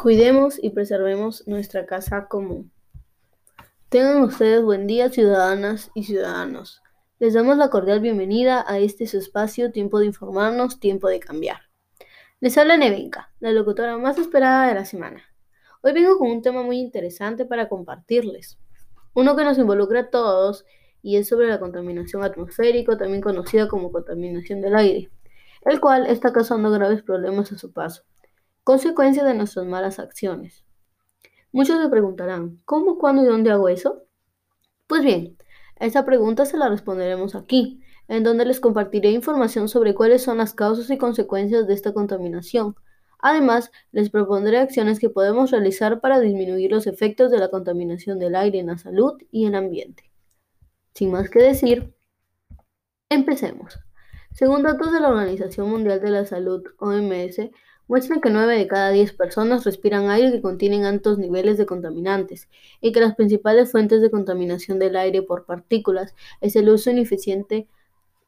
Cuidemos y preservemos nuestra casa común. Tengan ustedes buen día, ciudadanas y ciudadanos. Les damos la cordial bienvenida a este su espacio, Tiempo de Informarnos, Tiempo de Cambiar. Les habla Nevenka, la locutora más esperada de la semana. Hoy vengo con un tema muy interesante para compartirles. Uno que nos involucra a todos y es sobre la contaminación atmosférica, también conocida como contaminación del aire, el cual está causando graves problemas a su paso consecuencia de nuestras malas acciones. Muchos se preguntarán, ¿cómo, cuándo y dónde hago eso? Pues bien, a esa pregunta se la responderemos aquí, en donde les compartiré información sobre cuáles son las causas y consecuencias de esta contaminación. Además, les propondré acciones que podemos realizar para disminuir los efectos de la contaminación del aire en la salud y el ambiente. Sin más que decir, empecemos. Según datos de la Organización Mundial de la Salud, OMS, muestran que 9 de cada 10 personas respiran aire que contienen altos niveles de contaminantes y que las principales fuentes de contaminación del aire por partículas es el uso ineficiente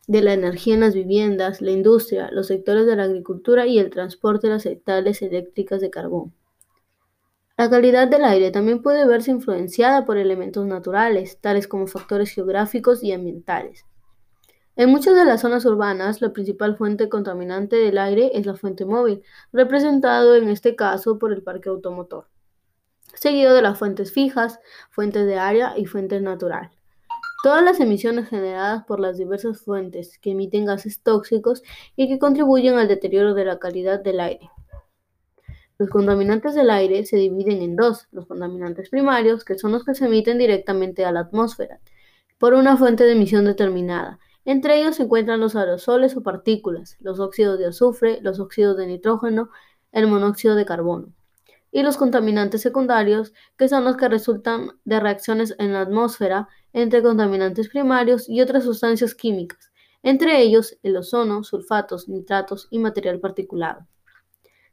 de la energía en las viviendas, la industria, los sectores de la agricultura y el transporte de las centrales eléctricas de carbón. La calidad del aire también puede verse influenciada por elementos naturales, tales como factores geográficos y ambientales. En muchas de las zonas urbanas, la principal fuente contaminante del aire es la fuente móvil, representado en este caso por el parque automotor, seguido de las fuentes fijas, fuentes de área y fuentes natural. Todas las emisiones generadas por las diversas fuentes que emiten gases tóxicos y que contribuyen al deterioro de la calidad del aire. Los contaminantes del aire se dividen en dos, los contaminantes primarios, que son los que se emiten directamente a la atmósfera, por una fuente de emisión determinada, entre ellos se encuentran los aerosoles o partículas, los óxidos de azufre, los óxidos de nitrógeno, el monóxido de carbono. Y los contaminantes secundarios, que son los que resultan de reacciones en la atmósfera entre contaminantes primarios y otras sustancias químicas, entre ellos el ozono, sulfatos, nitratos y material particulado.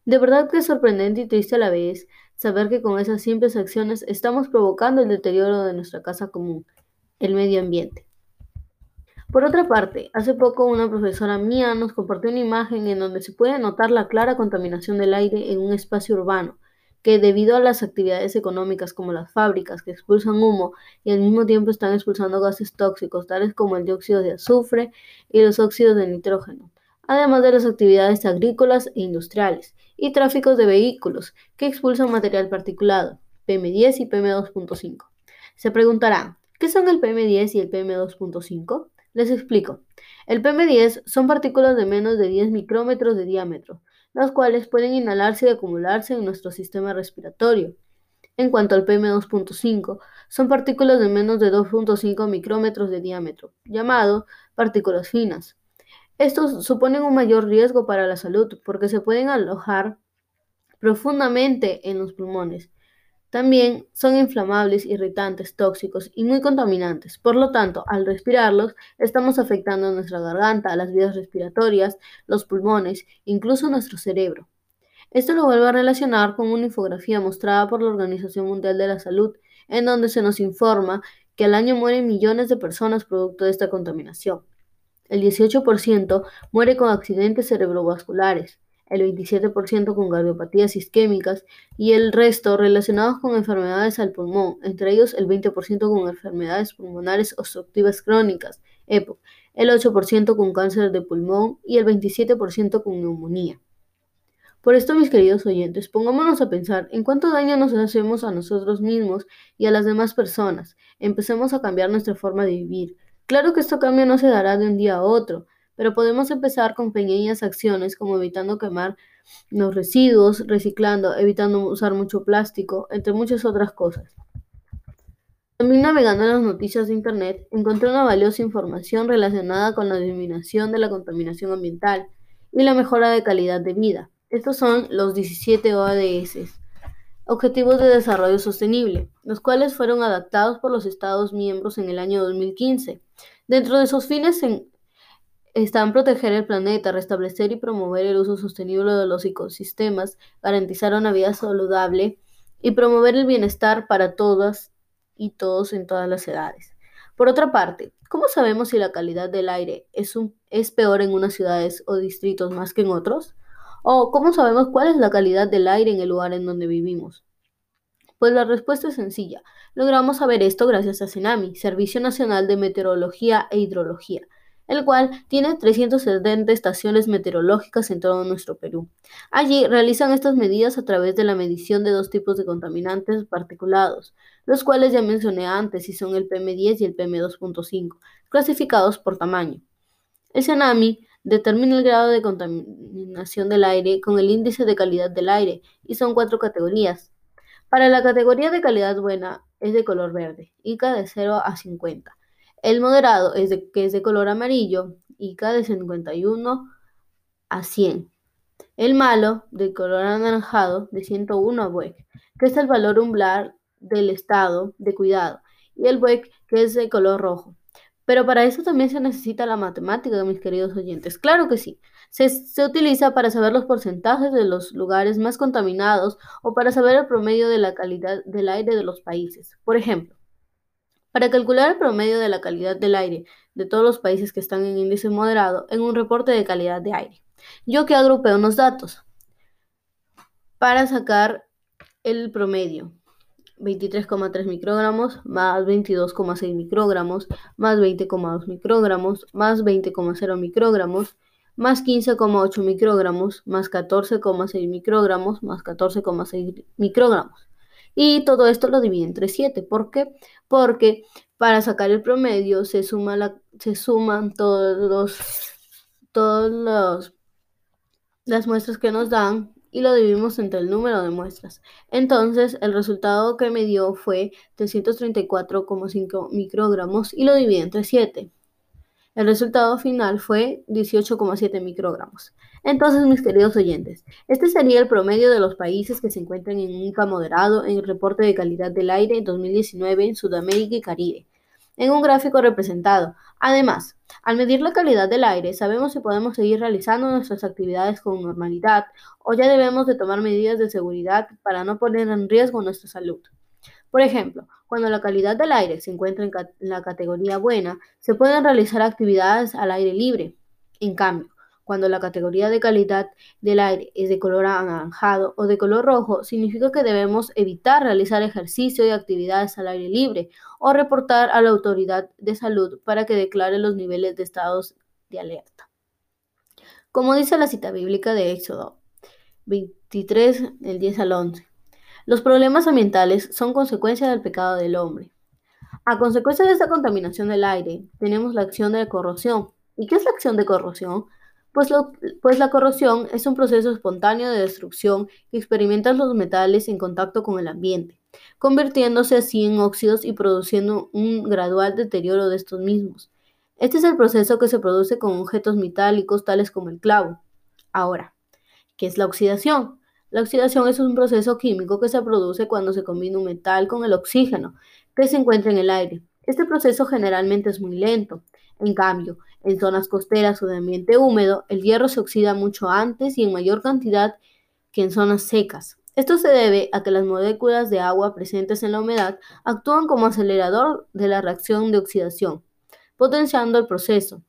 De verdad que es sorprendente y triste a la vez saber que con esas simples acciones estamos provocando el deterioro de nuestra casa común, el medio ambiente. Por otra parte, hace poco una profesora mía nos compartió una imagen en donde se puede notar la clara contaminación del aire en un espacio urbano, que debido a las actividades económicas como las fábricas que expulsan humo y al mismo tiempo están expulsando gases tóxicos tales como el dióxido de azufre y los óxidos de nitrógeno, además de las actividades agrícolas e industriales y tráficos de vehículos que expulsan material particulado, PM10 y PM2.5. Se preguntarán, ¿qué son el PM10 y el PM2.5? Les explico. El PM10 son partículas de menos de 10 micrómetros de diámetro, las cuales pueden inhalarse y acumularse en nuestro sistema respiratorio. En cuanto al PM2.5, son partículas de menos de 2.5 micrómetros de diámetro, llamado partículas finas. Estos suponen un mayor riesgo para la salud porque se pueden alojar profundamente en los pulmones también son inflamables, irritantes, tóxicos y muy contaminantes. Por lo tanto, al respirarlos, estamos afectando nuestra garganta, las vías respiratorias, los pulmones, incluso nuestro cerebro. Esto lo vuelve a relacionar con una infografía mostrada por la Organización Mundial de la Salud, en donde se nos informa que al año mueren millones de personas producto de esta contaminación. El 18% muere con accidentes cerebrovasculares, el 27% con cardiopatías isquémicas y el resto relacionados con enfermedades al pulmón, entre ellos el 20% con enfermedades pulmonares obstructivas crónicas, EPOC, el 8% con cáncer de pulmón y el 27% con neumonía. Por esto, mis queridos oyentes, pongámonos a pensar en cuánto daño nos hacemos a nosotros mismos y a las demás personas. Empecemos a cambiar nuestra forma de vivir. Claro que este cambio no se dará de un día a otro, pero podemos empezar con pequeñas acciones como evitando quemar los residuos, reciclando, evitando usar mucho plástico, entre muchas otras cosas. También navegando en las noticias de Internet, encontré una valiosa información relacionada con la disminución de la contaminación ambiental y la mejora de calidad de vida. Estos son los 17 ODS, Objetivos de Desarrollo Sostenible, los cuales fueron adaptados por los Estados miembros en el año 2015. Dentro de esos fines se están proteger el planeta, restablecer y promover el uso sostenible de los ecosistemas, garantizar una vida saludable y promover el bienestar para todas y todos en todas las edades. Por otra parte, ¿cómo sabemos si la calidad del aire es, es peor en unas ciudades o distritos más que en otros? ¿O cómo sabemos cuál es la calidad del aire en el lugar en donde vivimos? Pues la respuesta es sencilla. Logramos saber esto gracias a CENAMI, Servicio Nacional de Meteorología e Hidrología, el cual tiene 370 estaciones meteorológicas en todo nuestro Perú. Allí realizan estas medidas a través de la medición de dos tipos de contaminantes particulados, los cuales ya mencioné antes y son el PM10 y el PM2.5, clasificados por tamaño. El CENAMI determina el grado de contaminación del aire con el índice de calidad del aire y son cuatro categorías. Para la categoría de calidad buena es de color verde, ICA de 0 a 50. El moderado es de, que es de color amarillo, ICA de 51 a 100. El malo, de color anaranjado, de 101 a BUEC, que es el valor umbral del estado de cuidado, y el BUEC, que es de color rojo. Pero para eso también se necesita la matemática, mis queridos oyentes. Claro que sí. Se, se, utiliza para saber los porcentajes de los lugares más contaminados o para saber el promedio de la calidad del aire de los países. Por ejemplo, para calcular el promedio de la calidad del aire de todos los países que están en índice moderado en un reporte de calidad de aire. Yo que agrupé unos datos para sacar el promedio. 23,3 microgramos más 22,6 microgramos más 20,2 microgramos más 20,0 microgramos más 15,8 microgramos más 14,6 microgramos más 14,6 microgramos. Y todo esto lo divide entre 7. ¿Por qué? Porque para sacar el promedio se, suma la, se suman todos los, todos los, las muestras que nos dan y lo dividimos entre el número de muestras. Entonces, el resultado que me dio fue 334,5 microgramos y lo dividí entre 7. El resultado final fue 18,7 microgramos. Entonces, mis queridos oyentes, este sería el promedio de los países que se encuentran en un ICA moderado en el reporte de calidad del aire en 2019 en Sudamérica y Caribe, en un gráfico representado. Además, al medir la calidad del aire, sabemos si podemos seguir realizando nuestras actividades con normalidad o ya debemos de tomar medidas de seguridad para no poner en riesgo nuestra salud. Por ejemplo, cuando la calidad del aire se encuentra en, la categoría buena, se pueden realizar actividades al aire libre. En cambio, cuando la categoría de calidad del aire es de color anaranjado o de color rojo, significa que debemos evitar realizar ejercicio y actividades al aire libre o reportar a la autoridad de salud para que declare los niveles de estados de alerta. Como dice la cita bíblica de Éxodo 23, del 10 al 11. Los problemas ambientales son consecuencia del pecado del hombre. A consecuencia de esta contaminación del aire, tenemos la acción de la corrosión. ¿Y qué es la acción de corrosión? Pues, pues, la corrosión es un proceso espontáneo de destrucción que experimentan los metales en contacto con el ambiente, convirtiéndose así en óxidos y produciendo un gradual deterioro de estos mismos. Este es el proceso que se produce con objetos metálicos tales como el clavo. Ahora, ¿qué es la oxidación? La oxidación es un proceso químico que se produce cuando se combina un metal con el oxígeno que se encuentra en el aire. Este proceso generalmente es muy lento. En cambio, en zonas costeras o de ambiente húmedo, el hierro se oxida mucho antes y en mayor cantidad que en zonas secas. Esto se debe a que las moléculas de agua presentes en la humedad actúan como acelerador de la reacción de oxidación, potenciando el proceso.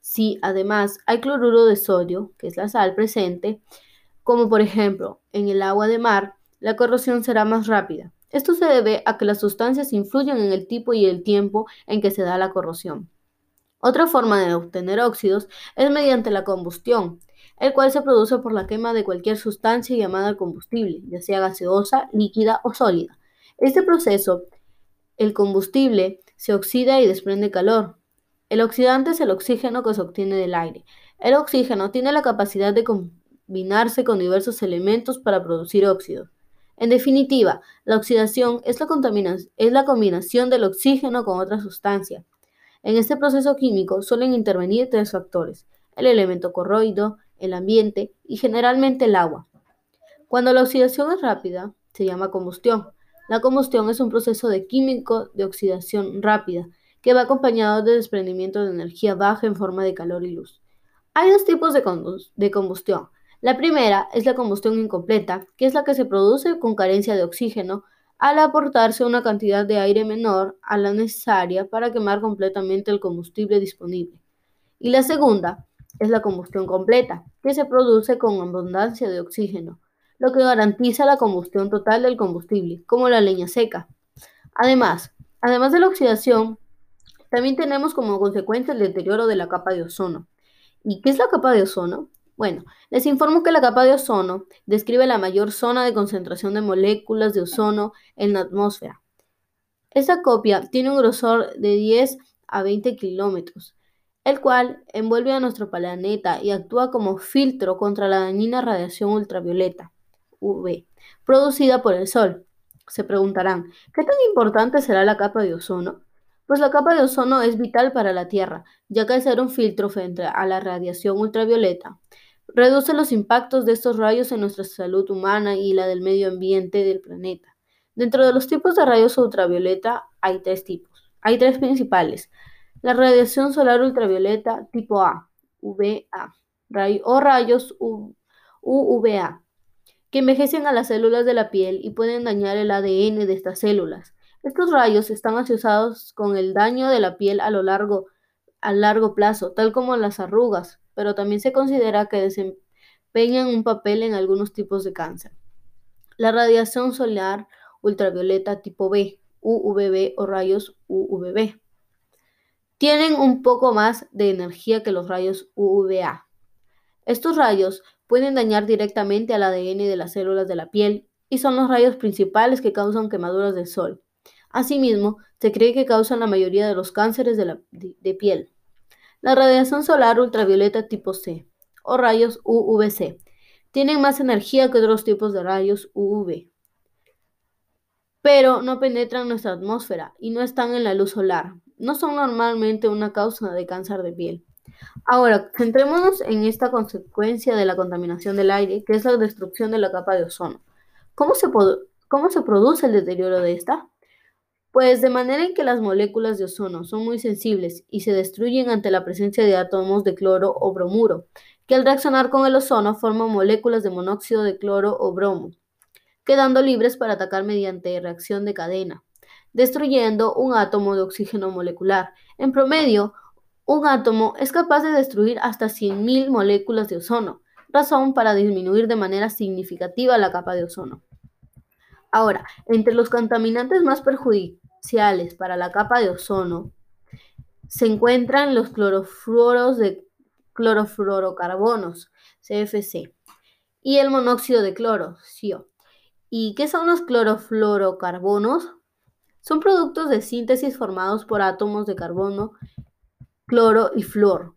Si además hay cloruro de sodio, que es la sal presente, como por ejemplo en el agua de mar, la corrosión será más rápida. Esto se debe a que las sustancias influyen en el tipo y el tiempo en que se da la corrosión. Otra forma de obtener óxidos es mediante la combustión, el cual se produce por la quema de cualquier sustancia llamada combustible, ya sea gaseosa, líquida o sólida. Este proceso, el combustible, se oxida y desprende calor. El oxidante es el oxígeno que se obtiene del aire. El oxígeno tiene la capacidad de combinarse con diversos elementos para producir óxido. En definitiva, la oxidación es la, combinación del oxígeno con otra sustancia. En este proceso químico suelen intervenir tres factores, el elemento corroído, el ambiente y generalmente el agua. Cuando la oxidación es rápida, se llama combustión. La combustión es un proceso de químico de oxidación rápida que va acompañado de desprendimiento de energía baja en forma de calor y luz. Hay dos tipos de combustión, la primera es la combustión incompleta, que es la que se produce con carencia de oxígeno al aportarse una cantidad de aire menor a la necesaria para quemar completamente el combustible disponible. Y la segunda es la combustión completa, que se produce con abundancia de oxígeno, lo que garantiza la combustión total del combustible, como la leña seca. Además, además de la oxidación, también tenemos como consecuencia el deterioro de la capa de ozono. ¿Y qué es la capa de ozono? Bueno, les informo que la capa de ozono describe la mayor zona de concentración de moléculas de ozono en la atmósfera. Esta copia tiene un grosor de 10 a 20 kilómetros, el cual envuelve a nuestro planeta y actúa como filtro contra la dañina radiación ultravioleta, UV, producida por el Sol. Se preguntarán, ¿qué tan importante será la capa de ozono? Pues la capa de ozono es vital para la Tierra, ya que al ser un filtro frente a la radiación ultravioleta, reduce los impactos de estos rayos en nuestra salud humana y la del medio ambiente del planeta. Dentro de los tipos de rayos ultravioleta hay tres tipos. Hay tres principales. La radiación solar ultravioleta tipo A, UVA, o rayos UVA, que envejecen a las células de la piel y pueden dañar el ADN de estas células. Estos rayos están asociados con el daño de la piel a lo largo, a largo plazo, tal como las arrugas, pero también se considera que desempeñan un papel en algunos tipos de cáncer. La radiación solar ultravioleta tipo B, UVB o rayos UVB. Tienen un poco más de energía que los rayos UVA. Estos rayos pueden dañar directamente al ADN de las células de la piel y son los rayos principales que causan quemaduras del sol. Asimismo, se cree que causan la mayoría de los cánceres de, de piel. La radiación solar ultravioleta tipo C o rayos UVC tienen más energía que otros tipos de rayos UV pero no penetran nuestra atmósfera y no están en la luz solar. No son normalmente una causa de cáncer de piel. Ahora, centrémonos en esta consecuencia de la contaminación del aire, que es la destrucción de la capa de ozono. ¿Cómo se, cómo se produce el deterioro de esta? Pues de manera en que las moléculas de ozono son muy sensibles y se destruyen ante la presencia de átomos de cloro o bromuro, que al reaccionar con el ozono forman moléculas de monóxido de cloro o bromo, quedando libres para atacar mediante reacción de cadena, destruyendo un átomo de oxígeno molecular. En promedio, un átomo es capaz de destruir hasta 100.000 moléculas de ozono, razón para disminuir de manera significativa la capa de ozono. Ahora, entre los contaminantes más para la capa de ozono se encuentran los clorofluoros de clorofluorocarbonos, CFC, y el monóxido de cloro, CO. ¿Y qué son los clorofluorocarbonos? Son productos de síntesis formados por átomos de carbono, cloro y flúor,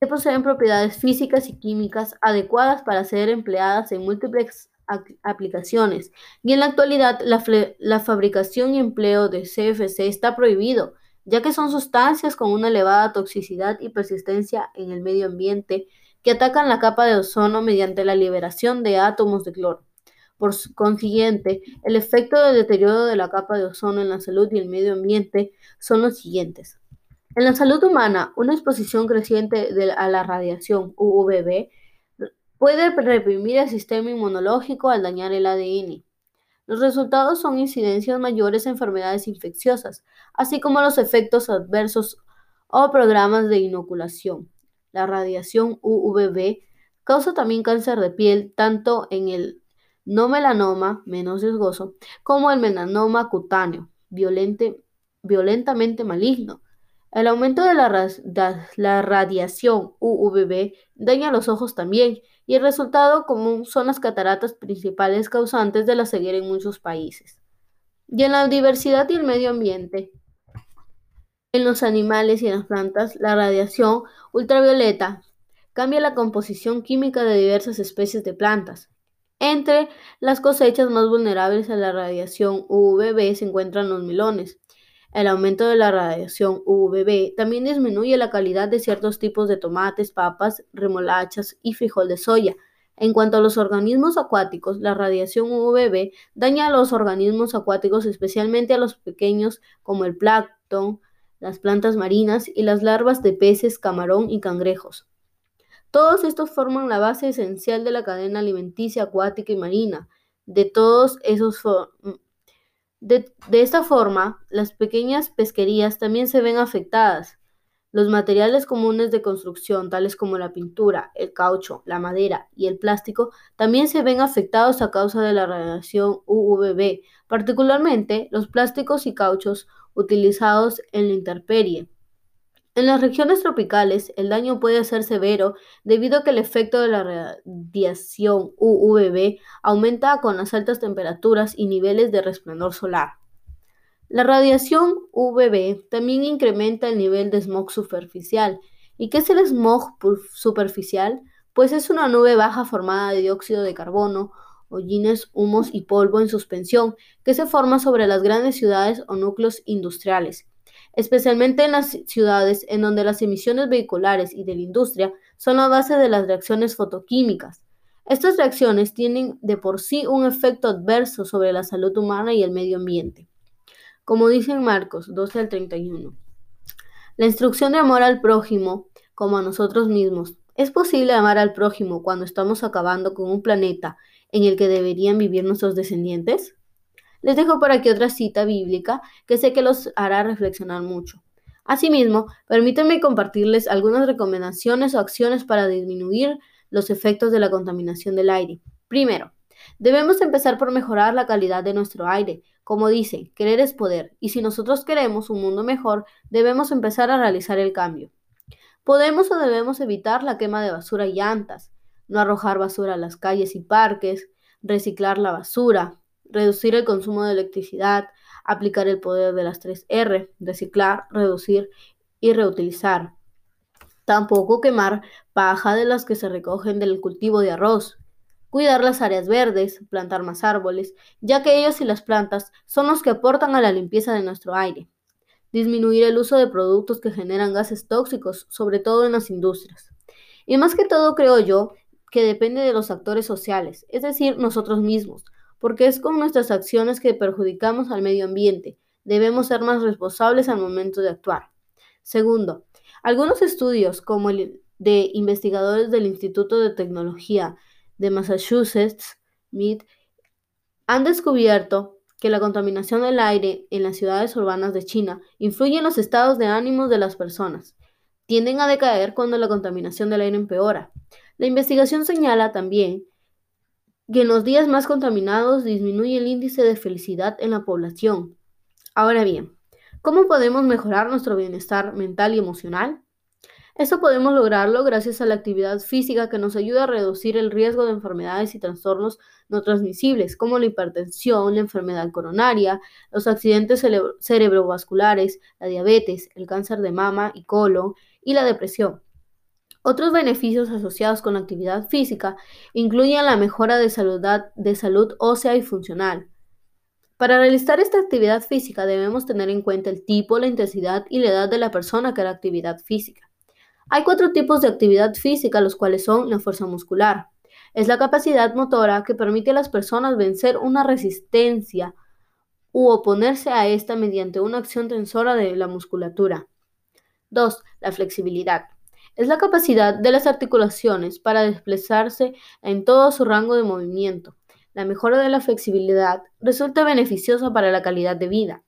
que poseen propiedades físicas y químicas adecuadas para ser empleadas en múltiples aplicaciones. Y en la actualidad la, la fabricación y empleo de CFC está prohibido, ya que son sustancias con una elevada toxicidad y persistencia en el medio ambiente que atacan la capa de ozono mediante la liberación de átomos de cloro. Por consiguiente, el efecto del deterioro de la capa de ozono en la salud y el medio ambiente son los siguientes. En la salud humana, una exposición creciente a la radiación UVB puede reprimir el sistema inmunológico al dañar el ADN. Los resultados son incidencias mayores en enfermedades infecciosas, así como los efectos adversos o programas de inoculación. La radiación UVB causa también cáncer de piel tanto en el no melanoma, menos riesgoso, como el melanoma cutáneo, violentamente maligno. El aumento de la, radiación UVB daña los ojos también, y el resultado común son las cataratas principales causantes de la ceguera en muchos países. Y en la diversidad y el medio ambiente, en los animales y en las plantas, la radiación ultravioleta cambia la composición química de diversas especies de plantas, entre las cosechas más vulnerables a la radiación UVB se encuentran los melones. El aumento de la radiación UVB también disminuye la calidad de ciertos tipos de tomates, papas, remolachas y frijol de soya. En cuanto a los organismos acuáticos, la radiación UVB daña a los organismos acuáticos, especialmente a los pequeños como el plancton, las plantas marinas y las larvas de peces, camarón y cangrejos. Todos estos forman la base esencial de la cadena alimenticia acuática y marina. De todos esos de, esta forma, las pequeñas pesquerías también se ven afectadas. Los materiales comunes de construcción, tales como la pintura, el caucho, la madera y el plástico, también se ven afectados a causa de la radiación UVB, particularmente los plásticos y cauchos utilizados en la intemperie. En las regiones tropicales, el daño puede ser severo debido a que el efecto de la radiación UVB aumenta con las altas temperaturas y niveles de resplandor solar. La radiación UVB también incrementa el nivel de smog superficial. ¿Y qué es el smog superficial? Pues es una nube baja formada de dióxido de carbono, hollines, humos y polvo en suspensión que se forma sobre las grandes ciudades o núcleos industriales especialmente en las ciudades en donde las emisiones vehiculares y de la industria son la base de las reacciones fotoquímicas. Estas reacciones tienen de por sí un efecto adverso sobre la salud humana y el medio ambiente. Como dicen Marcos 12 al 31. La instrucción de amor al prójimo como a nosotros mismos. ¿Es posible amar al prójimo cuando estamos acabando con un planeta en el que deberían vivir nuestros descendientes? Les dejo por aquí otra cita bíblica que sé que los hará reflexionar mucho. Asimismo, permítanme compartirles algunas recomendaciones o acciones para disminuir los efectos de la contaminación del aire. Primero, debemos empezar por mejorar la calidad de nuestro aire. Como dicen, querer es poder, y si nosotros queremos un mundo mejor, debemos empezar a realizar el cambio. Podemos o debemos evitar la quema de basura y llantas, no arrojar basura a las calles y parques, reciclar la basura, reducir el consumo de electricidad, aplicar el poder de las tres R, reciclar, reducir y reutilizar. Tampoco quemar paja de las que se recogen del cultivo de arroz. Cuidar las áreas verdes, plantar más árboles, ya que ellos y las plantas son los que aportan a la limpieza de nuestro aire. Disminuir el uso de productos que generan gases tóxicos, sobre todo en las industrias. Y más que todo creo yo que depende de los actores sociales, es decir, nosotros mismos, porque es con nuestras acciones que perjudicamos al medio ambiente. Debemos ser más responsables al momento de actuar. Segundo, algunos estudios, como el de investigadores del Instituto de Tecnología de Massachusetts, MIT, han descubierto que la contaminación del aire en las ciudades urbanas de China influye en los estados de ánimo de las personas. Tienden a decaer cuando la contaminación del aire empeora. La investigación señala también que en los días más contaminados disminuye el índice de felicidad en la población. Ahora bien, ¿cómo podemos mejorar nuestro bienestar mental y emocional? Esto podemos lograrlo gracias a la actividad física que nos ayuda a reducir el riesgo de enfermedades y trastornos no transmisibles, como la hipertensión, la enfermedad coronaria, los accidentes cerebrovasculares, la diabetes, el cáncer de mama y colon y la depresión. Otros beneficios asociados con la actividad física incluyen la mejora de salud, ósea y funcional. Para realizar esta actividad física debemos tener en cuenta el tipo, la intensidad y la edad de la persona que hará actividad física. Hay cuatro tipos de actividad física, los cuales son la fuerza muscular. Es la capacidad motora que permite a las personas vencer una resistencia u oponerse a esta mediante una acción tensora de la musculatura. 2. La flexibilidad es la capacidad de las articulaciones para desplazarse en todo su rango de movimiento. La mejora de la flexibilidad resulta beneficiosa para la calidad de vida.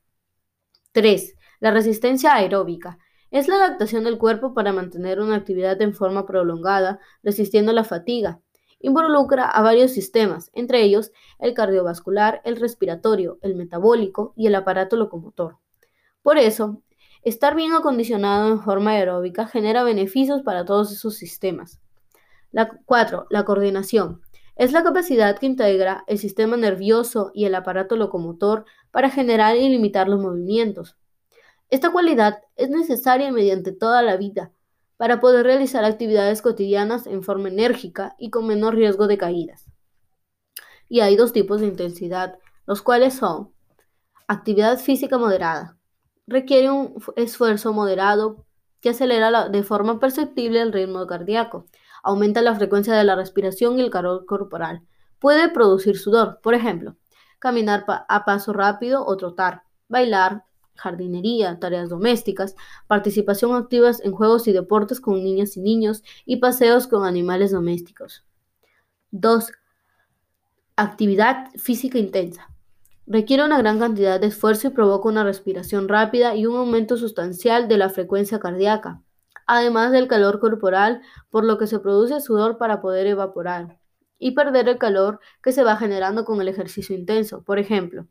3. La resistencia aeróbica. Es la adaptación del cuerpo para mantener una actividad en forma prolongada, resistiendo la fatiga. Involucra a varios sistemas, entre ellos el cardiovascular, el respiratorio, el metabólico y el aparato locomotor. Por eso, Estar bien acondicionado en forma aeróbica genera beneficios para todos esos sistemas. 4. La, coordinación. Es la capacidad que integra el sistema nervioso y el aparato locomotor para generar y limitar los movimientos. Esta cualidad es necesaria mediante toda la vida para poder realizar actividades cotidianas en forma enérgica y con menor riesgo de caídas. Y hay dos tipos de intensidad, los cuales son actividad física moderada, requiere un esfuerzo moderado que acelera de forma perceptible el ritmo cardíaco, aumenta la frecuencia de la respiración y el calor corporal. Puede producir sudor, por ejemplo, caminar a paso rápido o trotar, bailar, jardinería, tareas domésticas, participación activa en juegos y deportes con niñas y niños y paseos con animales domésticos. 2. Actividad física intensa. Requiere una gran cantidad de esfuerzo y provoca una respiración rápida y un aumento sustancial de la frecuencia cardíaca. además del calor corporal, por lo que se produce sudor para poder evaporar, y perder el calor que se va generando con el ejercicio intenso. Por ejemplo,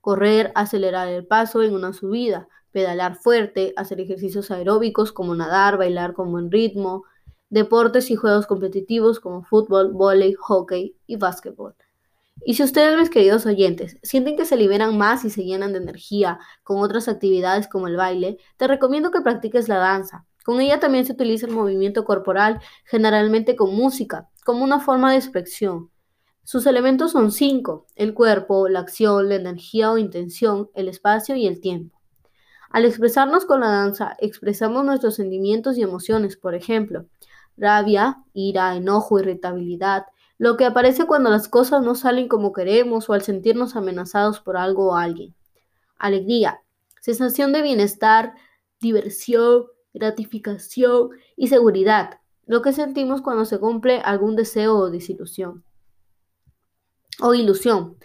correr, acelerar el paso en una subida, pedalar fuerte, hacer ejercicios aeróbicos como nadar, bailar con buen ritmo, deportes y juegos competitivos como fútbol, vóley, hockey y básquetbol. Y si ustedes, mis queridos oyentes, sienten que se liberan más y se llenan de energía con otras actividades como el baile, te recomiendo que practiques la danza. Con ella también se utiliza el movimiento corporal, generalmente con música, como una forma de expresión. Sus elementos son cinco, el cuerpo, la acción, la energía o intención, el espacio y el tiempo. Al expresarnos con la danza, expresamos nuestros sentimientos y emociones, por ejemplo, rabia, ira, enojo, irritabilidad, lo que aparece cuando las cosas no salen como queremos o al sentirnos amenazados por algo o alguien. Alegría, sensación de bienestar, diversión, gratificación y seguridad, lo que sentimos cuando se cumple algún deseo o desilusión. O ilusión,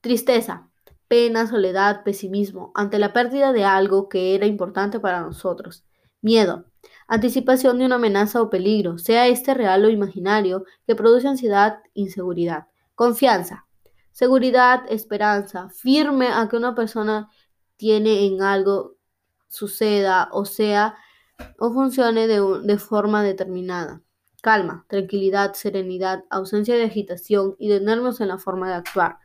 tristeza, pena, soledad, pesimismo ante la pérdida de algo que era importante para nosotros. Miedo, anticipación de una amenaza o peligro, sea este real o imaginario, que produce ansiedad, inseguridad. Confianza, seguridad, esperanza, firme a que una persona tiene en algo suceda o sea o funcione de, de forma determinada. Calma, tranquilidad, serenidad, ausencia de agitación y de nervios en la forma de actuar.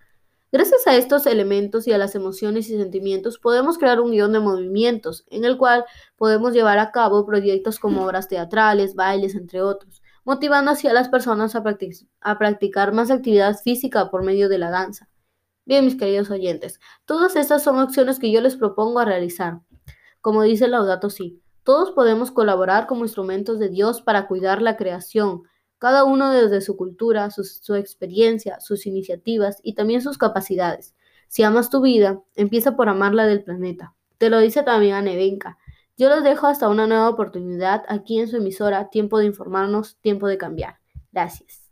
Gracias a estos elementos y a las emociones y sentimientos podemos crear un guion de movimientos en el cual podemos llevar a cabo proyectos como obras teatrales, bailes, entre otros, motivando así a las personas a, a practicar más actividad física por medio de la danza. Bien, mis queridos oyentes, todas estas son acciones que yo les propongo a realizar. Como dice Laudato Si, todos podemos colaborar como instrumentos de Dios para cuidar la creación, cada uno desde su cultura, su, experiencia, sus iniciativas y también sus capacidades. Si amas tu vida, empieza por amar la del planeta. Te lo dice también a Nevenka. Yo los dejo hasta una nueva oportunidad aquí en su emisora Tiempo de Informarnos, Tiempo de Cambiar. Gracias.